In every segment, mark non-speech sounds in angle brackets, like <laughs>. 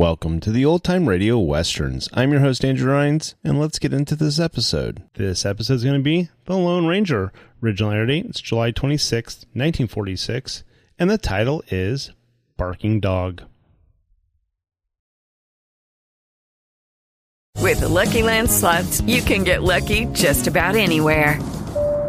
Welcome to the Old Time Radio Westerns. I'm your host, Andrew Rhynes, and let's get into this episode. This episode is going to be The Lone Ranger. Original air date is July 26th, 1946, and the title is Barking Dog. With the Lucky Land slots, you can get lucky just about anywhere.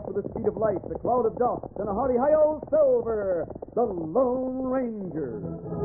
A with the speed of light, the cloud of dust, and a hearty hi-yo silver, the Lone Ranger.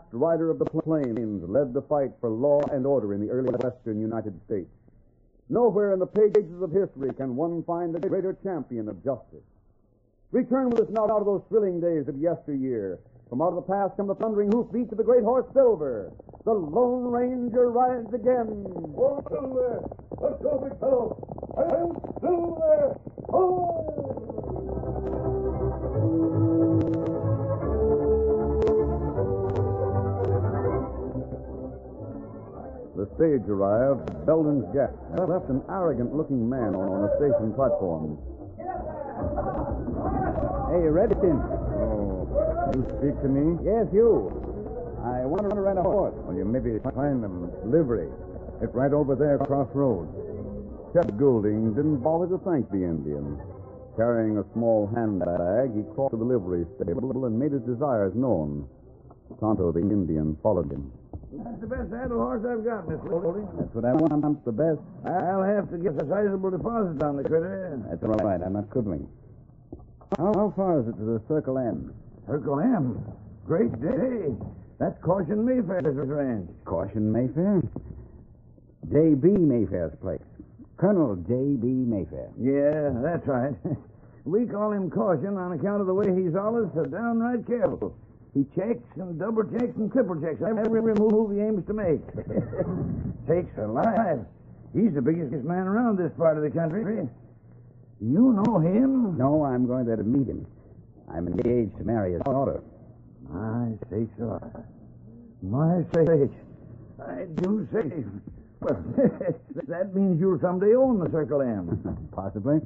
Masked rider of the plains led the fight for law and order in the early western United States. Nowhere in the pages of history can one find a greater champion of justice. Return with us now out of those thrilling days of yesteryear From out of the past come the thundering hoofbeats of the great horse Silver. The Lone Ranger rides again. Silver! Let's go, big fellow! I'm Silver! Oh! The stage arrived. Belden's Gap left an arrogant-looking man on a station platform. Hey, Redskin. Oh, you speak to me? Yes, you. I want to rent a horse. Well, you maybe find them livery. It's right over there across road. Chet Goulding didn't bother to thank the Indian. Carrying a small handbag, he crossed to the livery stable and made his desires known. Tonto, the Indian, followed him. That's the best saddle horse I've got, Mr. Goulding. That's what I want, the best. I'll have to get a sizable deposit on the critter. That's all right. I'm not quibbling. How, how far is it to the Circle M? Circle M. Great day. That's Caution Mayfair's ranch. Caution Mayfair? J.B. Mayfair's place. Colonel J.B. Mayfair. Yeah, that's right. <laughs> we call him Caution on account of the way he's always so downright careful. He checks and double checks and triple checks every move he aims to make. <laughs> Takes a life. He's the biggest man around this part of the country. You know him? No, I'm going there to meet him. I'm engaged to marry his daughter. My sakes alive. My sakes. I do say. <laughs> Well, <laughs> that means you'll someday own the Circle M. Possibly.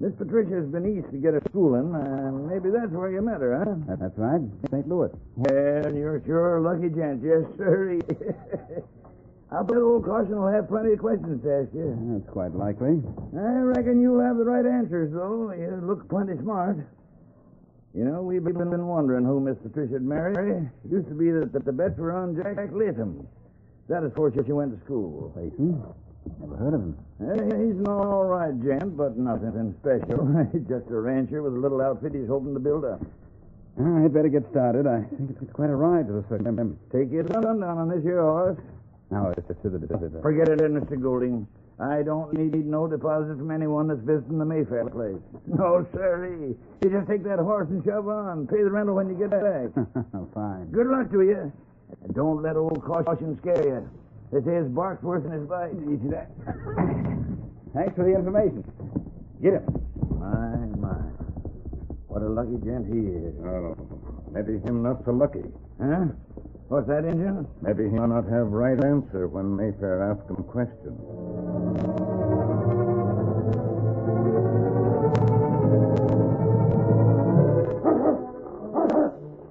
Miss Patricia's been east to get her schooling, and maybe that's where you met her, huh? That- That's right. St. Louis. Well, you're sure a lucky gent. Yes, sir. <laughs> I'll bet old Caution will have plenty of questions to ask you. That's quite likely. I reckon you'll have the right answers, though. You look plenty smart. You know, we've been wondering who Miss Patricia'd marry. It used to be that, the bets were on Jack Latham. That is for sure she went to school. Clayton? Never heard of him. Eh, he's an all right gent, but nothing special. <laughs> He's just a rancher with a little outfit he's hoping to build up. All right, better get started. I think it's quite a ride to the Circle M. Take your sundown on this here horse. Now, it's to the visitor. Forget it, Mr. Goulding. I don't need no deposit from anyone that's visiting the Mayfair place. <laughs> No, sirree. You just take that horse and shove on. Pay the rental when you get back. <laughs> Fine. Good luck to you. Don't let old caution scare you. They say his bark's worse than his bite. Easy that. Thanks for the information. Get him. My, my. What a lucky gent he is. Oh, maybe him not so lucky. Huh? What's that, Injun? Maybe he will not have right answer when Mayfair ask him questions.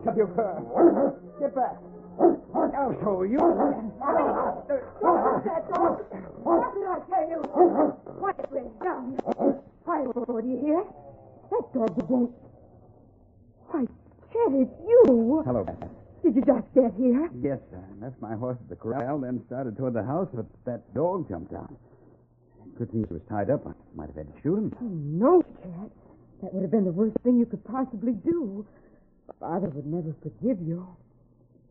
Stop your car. Get back. I'll show you. What did I tell you? Quiet, Red, down. Quiet, do you hear? That dog won't. Why, Chet, it's you. Hello, Beth. Did you just get here? Yes, sir. I left my horse at the corral, then started toward the house, but that dog jumped out. Good thing he was tied up. I might have had to shoot him. Oh, no, Chet. That would have been the worst thing you could possibly do. Father would never forgive you.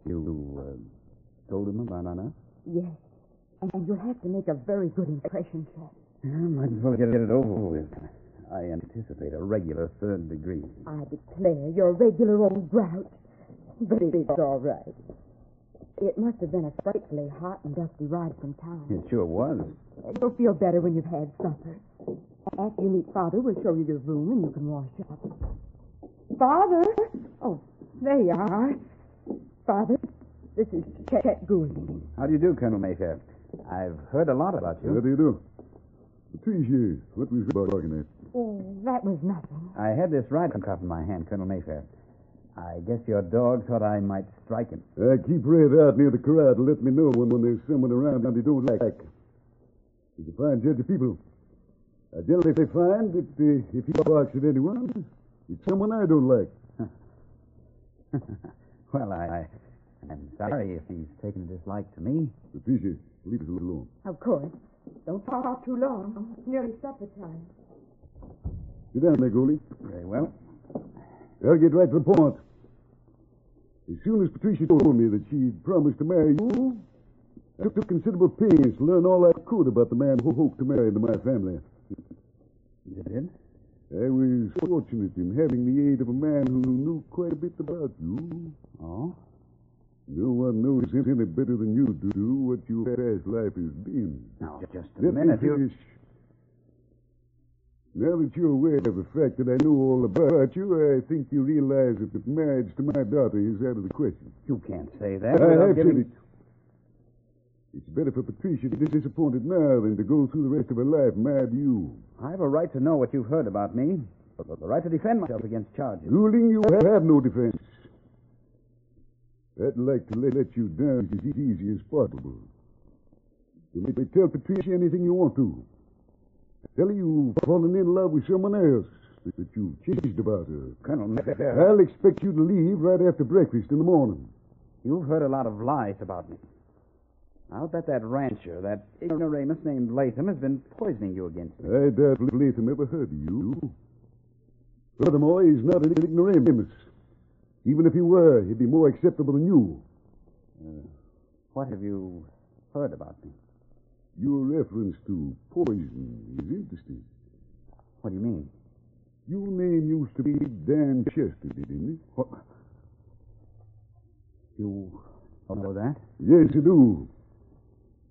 You uh, told him about Anna? Yes. And you'll have to make a very good impression, Chet. Yeah, might as well get it over with. I anticipate a regular third degree. I declare you're a regular old grouch. But it's all right. It must have been a frightfully hot and dusty ride from town. It sure was. You'll feel better when you've had supper. After you meet Father, we'll show you your room and you can wash up. Father! Oh, there you are. Father, this is Chet Goulding. How do you do, Colonel Mayfair? I've heard a lot about you. How do you do? Patricia, what was you barking at? Oh, that was nothing. I had this riding cuff in my hand, Colonel Mayfair. I guess your dog thought I might strike him. Uh, keep Red out near the corral to let me know when, when there's someone around that you don't like. He's a fine judge of people. I generally find that uh, if he barks at anyone, it's someone I don't like. <laughs> well, I, I, I'm sorry if he's taken a dislike to me. Patricia, leave us alone. Of course. Don't talk too long. It's nearly supper time. Sit down there, Goldie. Very well. I'll get right to the point. As soon as Patricia told me that she'd promised to marry you, I took considerable pains to learn all I could about the man who hoped to marry into my family. You did? I was fortunate in having the aid of a man who knew quite a bit about you. Oh? No one knows any better than you do what your past life has been. Now, just a Let minute. me You... finish. Now that you're aware of the fact that I know all about you, I think you realize that the marriage to my daughter is out of the question. You can't say that. I have said it. It's better for Patricia to be disappointed now than to go through the rest of her life mad at you. I have a right to know what you've heard about me. but The right to defend myself against charges. Ruling you have no defense. I'd like to let, you down as easy as possible. You may tell Patricia anything you want to. Tell her you've fallen in love with someone else, that you've changed about her. Colonel I'll expect you to leave right after breakfast in the morning. you've heard a lot of lies about me. I'll bet that rancher, that ignoramus named Latham, has been poisoning you against me. I doubt Latham ever heard of you. Furthermore, he's not an ignoramus. Even if he were, he'd be more acceptable than you. Uh, what have you heard about me? Your reference to poison is interesting. What do you mean? Your name used to be Dan Chester, didn't it? What? You know that? Yes, I do.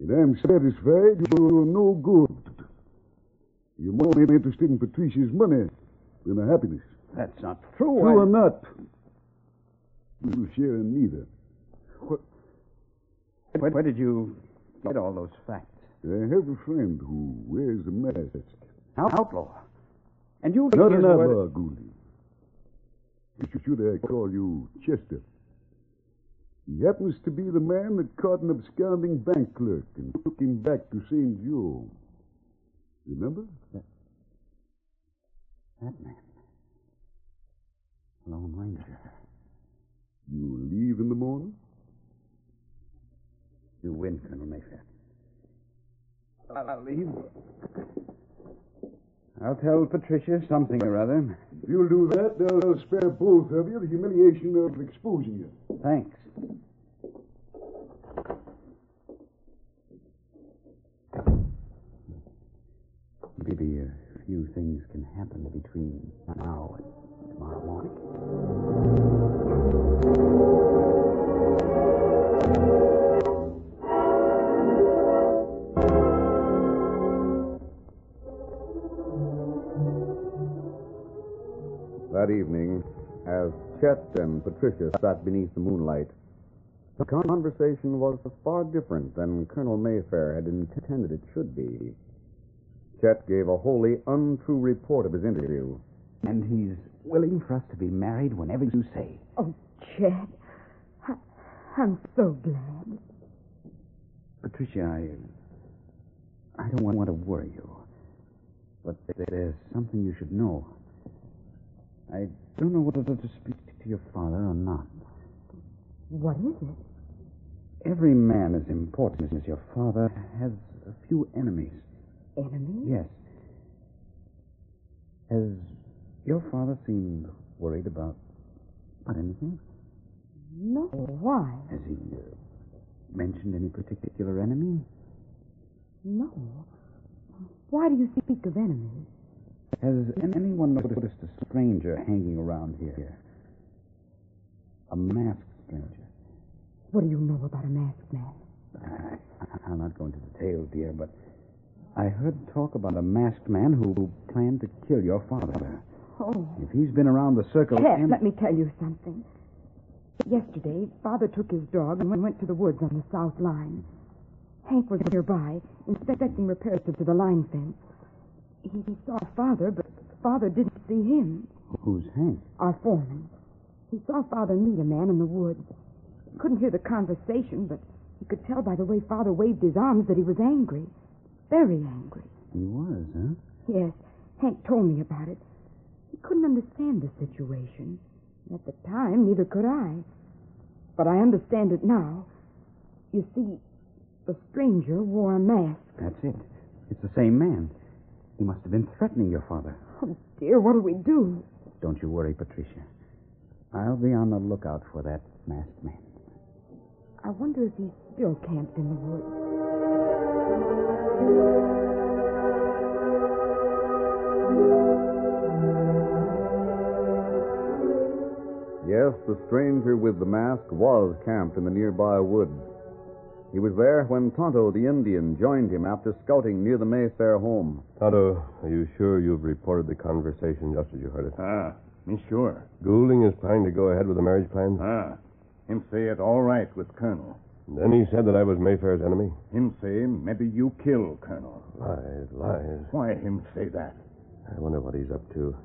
And I'm satisfied you're no good. You're more interested in Patricia's money than her happiness. That's not true. True I- or not, you share in neither. Where, where did you get all those facts? I have a friend who wears a mask. Out- Outlaw. And you... Not an outlaw, Gouldy. Should I call you Chester? He happens to be the man that caught an absconding bank clerk and took him back to St. Joe. Remember? That man. Lone Ranger. You leave in the morning? You win, Colonel Mayfair. I'll leave. I'll tell Patricia something or other. If you'll do that, they'll spare both of you the humiliation of exposing you. Thanks. Maybe a few things can happen between now and tomorrow morning. That evening, as Chet and Patricia sat beneath the moonlight, the conversation was far different than Colonel Mayfair had intended it should be. Chet gave a wholly untrue report of his interview. And he's willing for us to be married whenever you say. Oh, Chet. I, I'm so glad. Patricia, I. I don't want to worry you. But there's something you should know. I don't know whether to speak to your father or not. What is it? Every man as important as your father has a few enemies. Enemies? Yes. Has your father seemed worried about, about anything? No. Why? Has he uh, mentioned any particular enemy? No. Why do you speak of enemies? Has anyone noticed a stranger hanging around here? A masked stranger. What do you know about a masked man? I, I'll not go into details, dear, but I heard talk about a masked man who planned to kill your father. Oh. If he's been around the circle... Chet, and- let me tell you something. Yesterday, Father took his dog and went to the woods on the south line. Hank was nearby, inspecting repairs to, to the line fence. He, he saw Father, but Father didn't see him. Who's Hank? Our foreman. He saw Father meet a man in the woods. Couldn't hear the conversation, but he could tell by the way Father waved his arms that he was angry. Very angry. He was, huh? Yes, Hank told me about it. He couldn't understand the situation. At the time, neither could I. But I understand it now. You see, the stranger wore a mask. That's it. It's the same man. He must have been threatening your father. Oh, dear, what'll we do? Don't you worry, Patricia. I'll be on the lookout for that masked man. I wonder if he's still camped in the woods. Yes, the stranger with the mask was camped in the nearby woods. He was there when Tonto, the Indian, joined him after scouting near the Mayfair home. Tonto, are you sure you've reported the conversation just as you heard it? Ah, me sure. Goulding is planning to go ahead with the marriage plans? Ah, him say it all right with Colonel. Then he said that I was Mayfair's enemy? Him say maybe you kill Colonel. Lies, lies. Why him say that? I wonder what he's up to.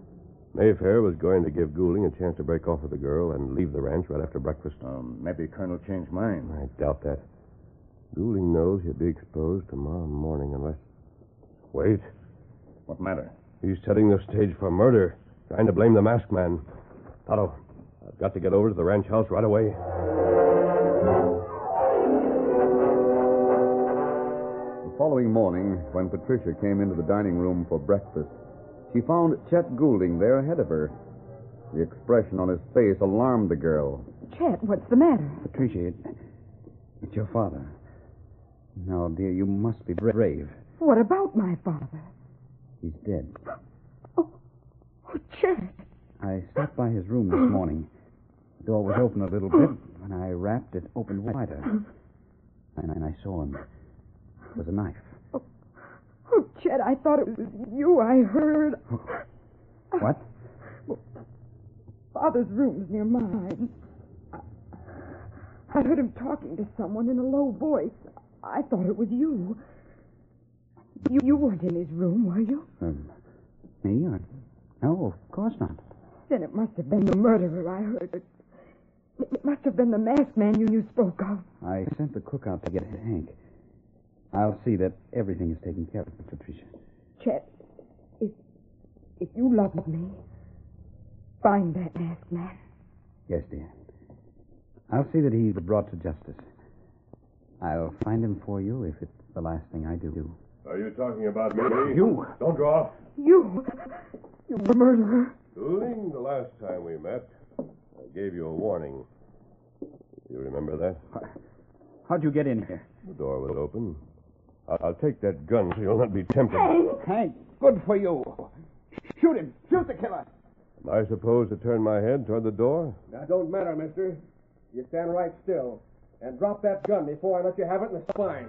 Mayfair was going to give Goulding a chance to break off with the girl and leave the ranch right after breakfast. Um, maybe Colonel changed mind. I doubt that. Goulding knows he'll be exposed tomorrow morning unless. Wait. What matter? He's setting the stage for murder, trying to blame the masked man. Tonto, I've got to get over to the ranch house right away. The following morning, when Patricia came into the dining room for breakfast, she found Chet Goulding there ahead of her. The expression on his face alarmed the girl. Chet, what's the matter? Patricia, it, it's your father. Now, dear, you must be brave. What about my father? He's dead. Oh, oh, Chet. I stopped by his room this morning. The door was open a little bit. When I rapped, it opened wider. And, and I saw him. It was a knife. Oh, oh, Chet, I thought it was you. I heard. What? Father's room's near mine. I, I heard him talking to someone in a low voice. I thought it was you. You, you weren't in his room, were you? Um, me? Or... No, of course not. Then it must have been the murderer I heard. It, it must have been the masked man you, you spoke of. I sent the cook out to get Hank. I'll see that everything is taken care of, Patricia. Chet, if, if you love me, find that masked man. Yes, dear. I'll see that he's brought to justice. I'll find him for you if it's the last thing I do. Are you talking about me? You. Don't draw. You. You're the murderer. Goulding, the last time we met, I gave you a warning. You remember that? How'd you get in here? The door was open. I'll, I'll take that gun so you'll not be tempted. Hank, good for you. Shoot him. Shoot the killer. Am I supposed to turn my head toward the door? That don't matter, mister. You stand right still. And drop that gun before I let you have it in the spine.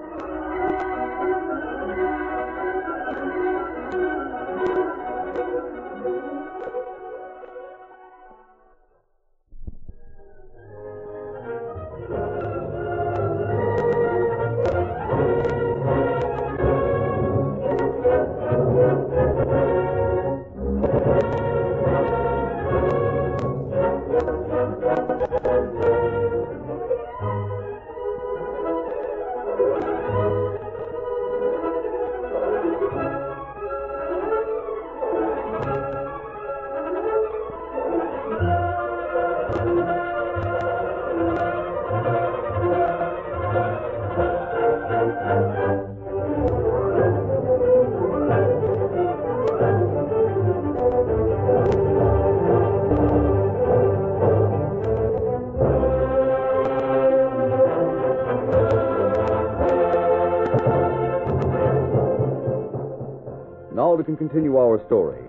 Continue our story.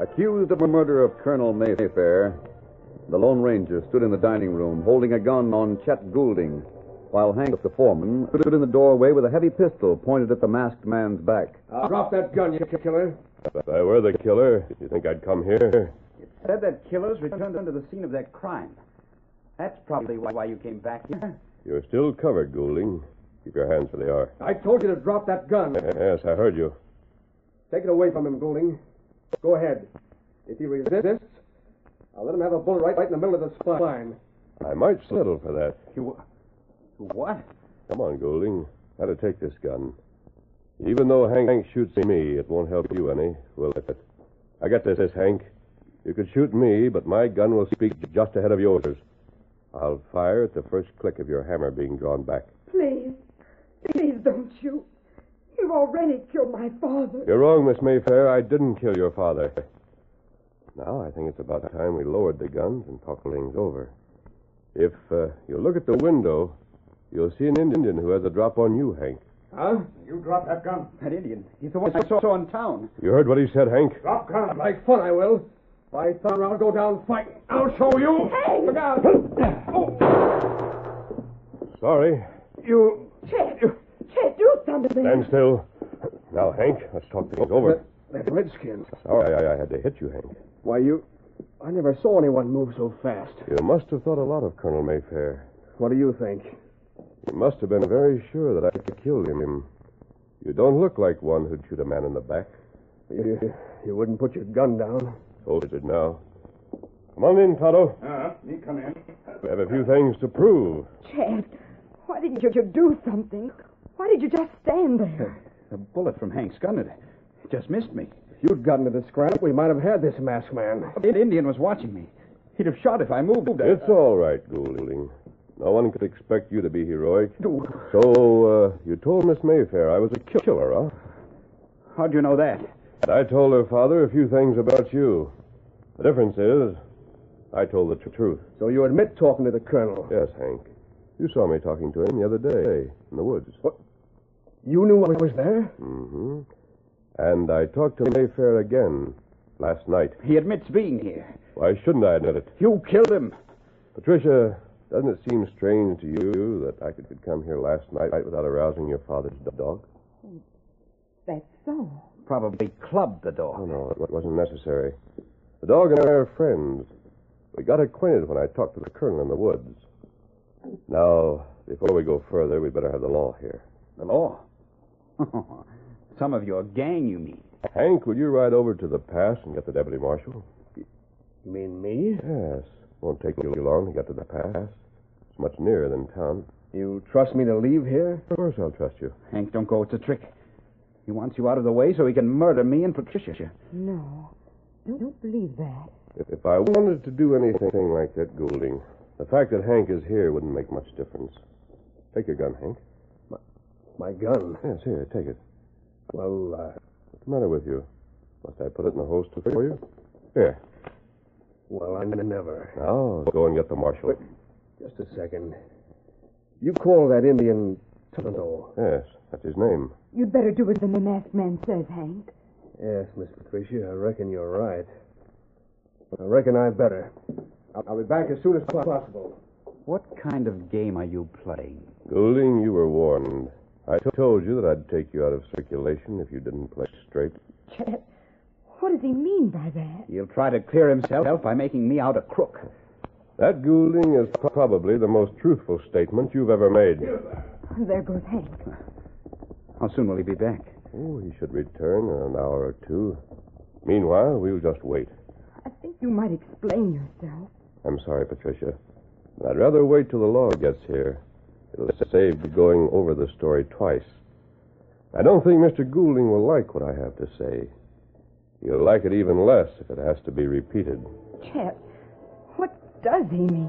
Accused of the murder of Colonel Mayfair, the Lone Ranger stood in the dining room holding a gun on Chet Goulding, while Hank, the foreman, stood in the doorway with a heavy pistol pointed at the masked man's back. Uh, drop that gun, you killer. If I were the killer, you think I'd come here? It said that killers returned to the scene of that crime. That's probably why you came back here. You're still covered, Goulding. Keep your hands where they are. I told you to drop that gun. Yes, I heard you. Take it away from him, Goulding. Go ahead. If he resists, I'll let him have a bullet right, right in the middle of the spine. I might settle for that. You. What? Come on, Goulding. How to take this gun. Even though Hank, Hank shoots me, it won't help you any, will it? I got this, this, Hank. You could shoot me, but my gun will speak just ahead of yours. I'll fire at the first click of your hammer being drawn back. Please. Please don't shoot. You've already killed my father. You're wrong, Miss Mayfair. I didn't kill your father. Now I think it's about time we lowered the guns and talked things over. If uh, you look at the window, you'll see an Indian who has a drop on you, Hank. Huh? You drop that gun. That Indian. He's the one I saw in town. You heard what he said, Hank? Drop gun. Like fun, I will. If I thought I'll go down fighting. I'll show you. Hey! Look out. oh. Sorry. You. Chet, Chet, do something. Stand still. Now, Hank, let's talk things over. That redskin. Sorry, I, I had to hit you, Hank. Why, you. I never saw anyone move so fast. You must have thought a lot of Colonel Mayfair. What do you think? You must have been very sure that I could kill him. You don't look like one who'd shoot a man in the back. You, you wouldn't put your gun down. Told it now. Come on in, Tonto. Uh, me come in. We have a few things to prove. Chet, why didn't you do something? Why did you just stand there? A bullet from Hank's gun. It just missed me. If you'd gotten to the scrap, we might have had this masked man. The Indian was watching me. He'd have shot if I moved. It's all right, Goulding. No one could expect you to be heroic. So, uh, you told Miss Mayfair I was a killer, huh? How'd you know that? I told her father a few things about you. The difference is, I told the tr- truth. So you admit talking to the colonel? Yes, Hank. You saw me talking to him the other day in the woods. What? You knew I was there? Mm-hmm. And I talked to Mayfair again last night. He admits being here. Why shouldn't I admit it? You killed him. Patricia, doesn't it seem strange to you that I could could come here last night without arousing your father's dog? That's so. Probably clubbed the dog. Oh, no, it wasn't necessary. The dog and I are friends. We got acquainted when I talked to the colonel in the woods. Now, before we go further, we'd better have the law here. The law? <laughs> Some of your gang, you mean? Hank, will you ride over to the pass and get the deputy marshal? You mean me? Yes. Won't take you long to get to the pass. It's much nearer than town. You trust me to leave here? Of course I'll trust you. Hank, don't go. It's a trick. He wants you out of the way so he can murder me and Patricia. No. Don't, don't believe that. If, if I wanted to do anything like that, Goulding, the fact that Hank is here wouldn't make much difference. Take your gun, Hank. My gun? <laughs> Yes, here, take it. Well, uh, What's the matter with you? Must I put it in the holster for you? Here. well, I never. Now, go and get the marshal. Just a second. You call that Indian Tonto? Yes, that's his name. You'd better do as the masked man says, Hank. Yes, Miss Patricia, I reckon you're right. I reckon I'd better. I'll, I'll be back as soon as possible. What kind of game are you playing? Goulding, you were warned. I t- told you that I'd take you out of circulation if you didn't play straight. Chet, what does he mean by that? He'll try to clear himself by making me out a crook. That Goulding is pro- probably the most truthful statement you've ever made. There goes Hank. How soon will he be back? Oh, he should return in an hour or two. Meanwhile, we'll just wait. I think you might explain yourself. I'm sorry, Patricia. but I'd rather wait till the law gets here. It'll save going over the story twice. I don't think Mr. Goulding will like what I have to say. He'll like it even less if it has to be repeated. Chet, what does he mean?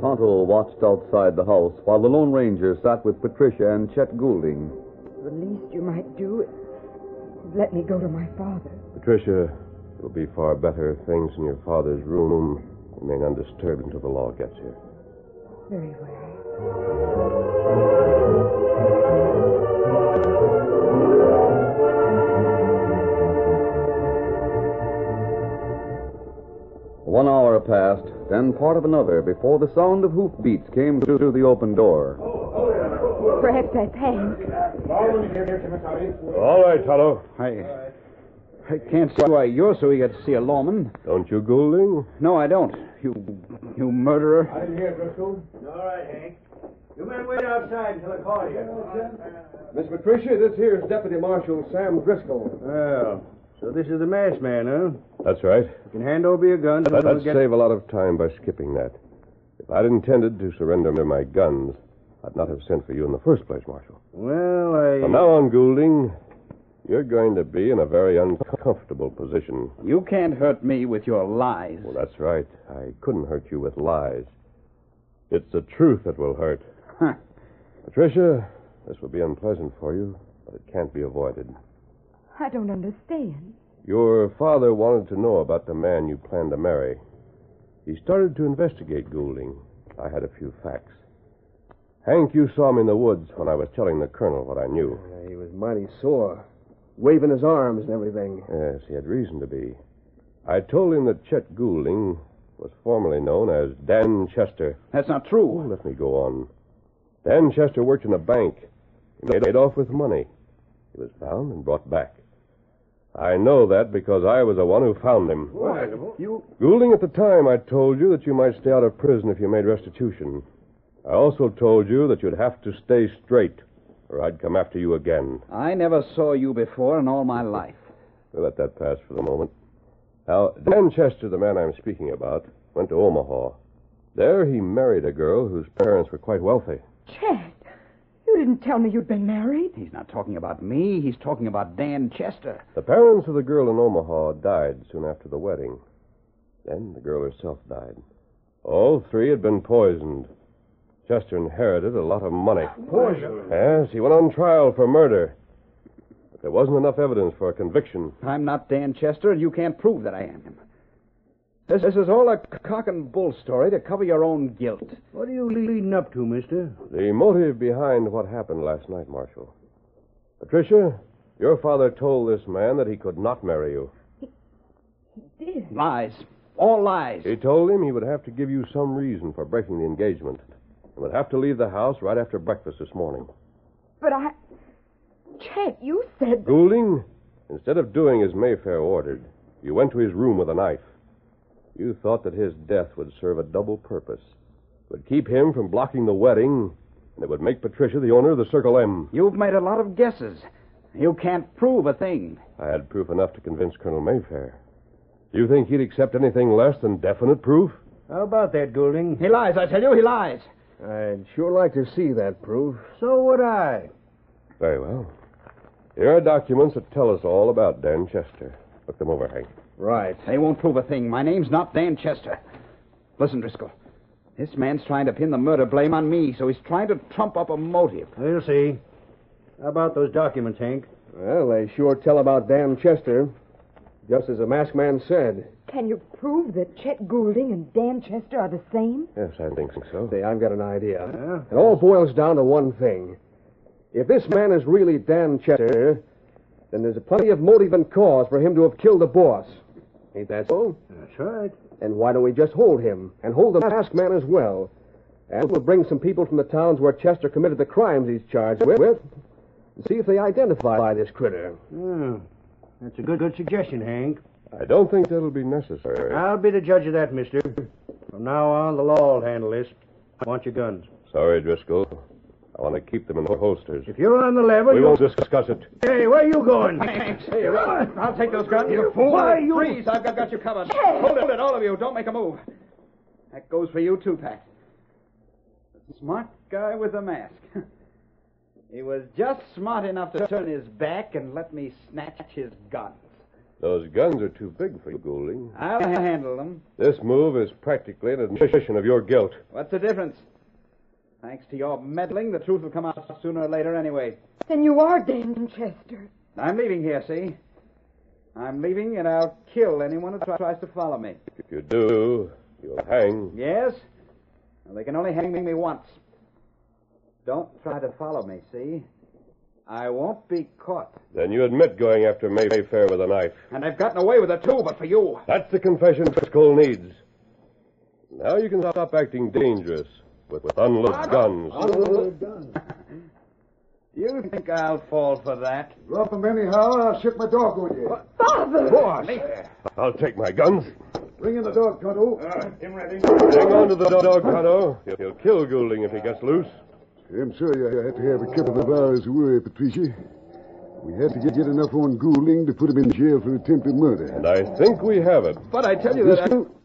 Tonto watched outside the house while the Lone Ranger sat with Patricia and Chet Goulding. The least you might do is let me go to my father. Patricia, it'll be far better if things in your father's room remain undisturbed until the law gets here. Very well. One hour passed, then part of another, before the sound of hoofbeats came through the open door. Perhaps that's Hank. All right, Tonto. I. I can't see why you're so eager to see a lawman. Don't you, Goulding? No, I don't. You. you murderer. I didn't hear, Driscoll. All right, Hank. You men wait outside until I call you. Miss Patricia, this here's Deputy Marshal Sam Driscoll. Well, so this is the masked man, huh? That's right. You can hand over your gun. Let, We'll us get- save a lot of time by skipping that. If I'd intended to surrender my guns, I'd not have sent for you in the first place, Marshal. Well, I. From now on, Goulding, you're going to be in a very uncomfortable position. You can't hurt me with your lies. Well, that's right. I couldn't hurt you with lies. It's the truth that will hurt. Huh. Patricia, this will be unpleasant for you, but it can't be avoided. I don't understand. Your father wanted to know about the man you plan to marry. He started to investigate Goulding. I had a few facts. Hank, you saw me in the woods when I was telling the colonel what I knew. Uh, he was mighty sore, waving his arms and everything. Yes, he had reason to be. I told him that Chet Goulding was formerly known as Dan Chester. That's not true. Oh, let me go on. Dan Chester worked in a bank. He made off with money. He was found and brought back. I know that because I was the one who found him. What? You. Goulding, at the time, I told you that you might stay out of prison if you made restitution. I also told you that you'd have to stay straight, or I'd come after you again. I never saw you before in all my life. We'll let that pass for the moment. Now, Dan Chester, the man I'm speaking about, went to Omaha. There he married a girl whose parents were quite wealthy. Chet, you didn't tell me you'd been married. He's not talking about me. He's talking about Dan Chester. The parents of the girl in Omaha died soon after the wedding. Then the girl herself died. All three had been poisoned. Chester inherited a lot of money. Poison? Yes, he went on trial for murder. But there wasn't enough evidence for a conviction. I'm not Dan Chester, and you can't prove that I am him. This, this is all a cock and bull story to cover your own guilt. What are you leading up to, mister? The motive behind what happened last night, Marshal. Patricia, your father told this man that he could not marry you. He did. Lies. All lies. He told him he would have to give you some reason for breaking the engagement and would have to leave the house right after breakfast this morning. But I. Chet, you said. Goulding, instead of doing as Mayfair ordered, you went to his room with a knife. You thought that his death would serve a double purpose. It would keep him from blocking the wedding, and it would make Patricia the owner of the Circle M. You've made a lot of guesses. You can't prove a thing. I had proof enough to convince Colonel Mayfair. Do you think he'd accept anything less than definite proof? How about that, Goulding? He lies, I tell you, he lies. I'd sure like to see that proof. So would I. Very well. Here are documents that tell us all about Dan Chester. Look them over, Hank. Right. They won't prove a thing. My name's not Dan Chester. Listen, Driscoll. This man's trying to pin the murder blame on me, so he's trying to trump up a motive. We'll see. How about those documents, Hank? Well, they sure tell about Dan Chester, just as the masked man said. Can you prove that Chet Goulding and Dan Chester are the same? Yes, I think so. Say, I've got an idea. It all boils down to one thing. If this man is really Dan Chester, then there's plenty of motive and cause for him to have killed the boss. Ain't that so? That's right. And why don't we just hold him and hold the masked man as well? And we'll bring some people from the towns where Chester committed the crimes he's charged with, and see if they identify this critter. Oh, that's a good, good suggestion, Hank. I don't think that'll be necessary. I'll be the judge of that, mister. From now on, the law will handle this. I want your guns. Sorry, Driscoll. I want to keep them in the holsters. If you're on the level, We you won't discuss it. Hey, where are you going? Thanks. Hey, I'll take those guns. You fool. Why, you- Freeze. I've got, got you covered. Hold it, all of you. Don't make a move. That goes for you, too, Pat. The smart guy with the mask. <laughs> he was just smart enough to turn his back and let me snatch his guns. Those guns are too big for you, Goulding. I'll handle them. This move is practically an admission of your guilt. What's the difference? Thanks to your meddling, the truth will come out sooner or later anyway. Then you are Dan Chester. I'm leaving here, see? I'm leaving, and I'll kill anyone who tries to follow me. If you do, you'll hang. Yes? Well, they can only hang me once. Don't try to follow me, see? I won't be caught. Then you admit going after Mayfair with a knife. And I've gotten away with it, too, but for you. That's the confession Driscoll needs. Now you can stop acting dangerous with, with unloaded guns. You think I'll fall for that? Drop them anyhow, I'll ship my dog with you. Father! Boss! I'll take my guns. Bring in the dog, Tonto. him ready. Hang on to the dog, Tonto. He'll, he'll kill Goulding if he gets loose. I'm sorry I had to have a couple of hours away, Patricia. We had to get, get enough on Goulding to put him in jail for attempted murder. And I think we have it. But I tell you that I... Driscoll,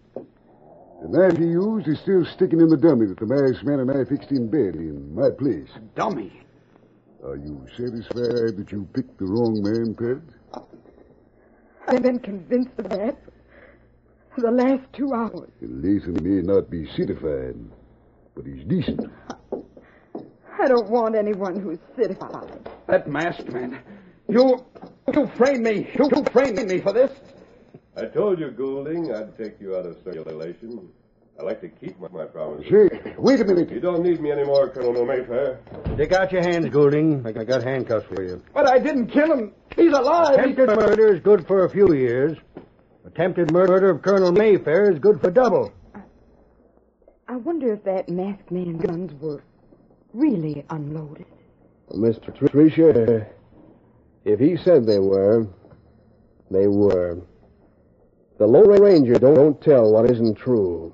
The knife he used is still sticking in the dummy that the masked man and I fixed in bed in my place. Dummy. Are you satisfied that you picked the wrong man, Pat? I've been convinced of that for the last two hours. Latham may not be certified, but he's decent. I don't want anyone who's certified. That masked man. You. You framed me. You framed me for this. I told you, Goulding, I'd take you out of circulation. I like to keep my, my promises. Say, wait a minute. You don't need me anymore, Colonel Mayfair. Stick out your hands, Goulding. I got handcuffs for you. But I didn't kill him. He's alive. Attempted murder is good for a few years. Attempted murder of Colonel Mayfair is good for double. I wonder if that masked man's guns were really unloaded. Miss Patricia, if he said they were, they were. The Lone Ranger don't, don't tell what isn't true.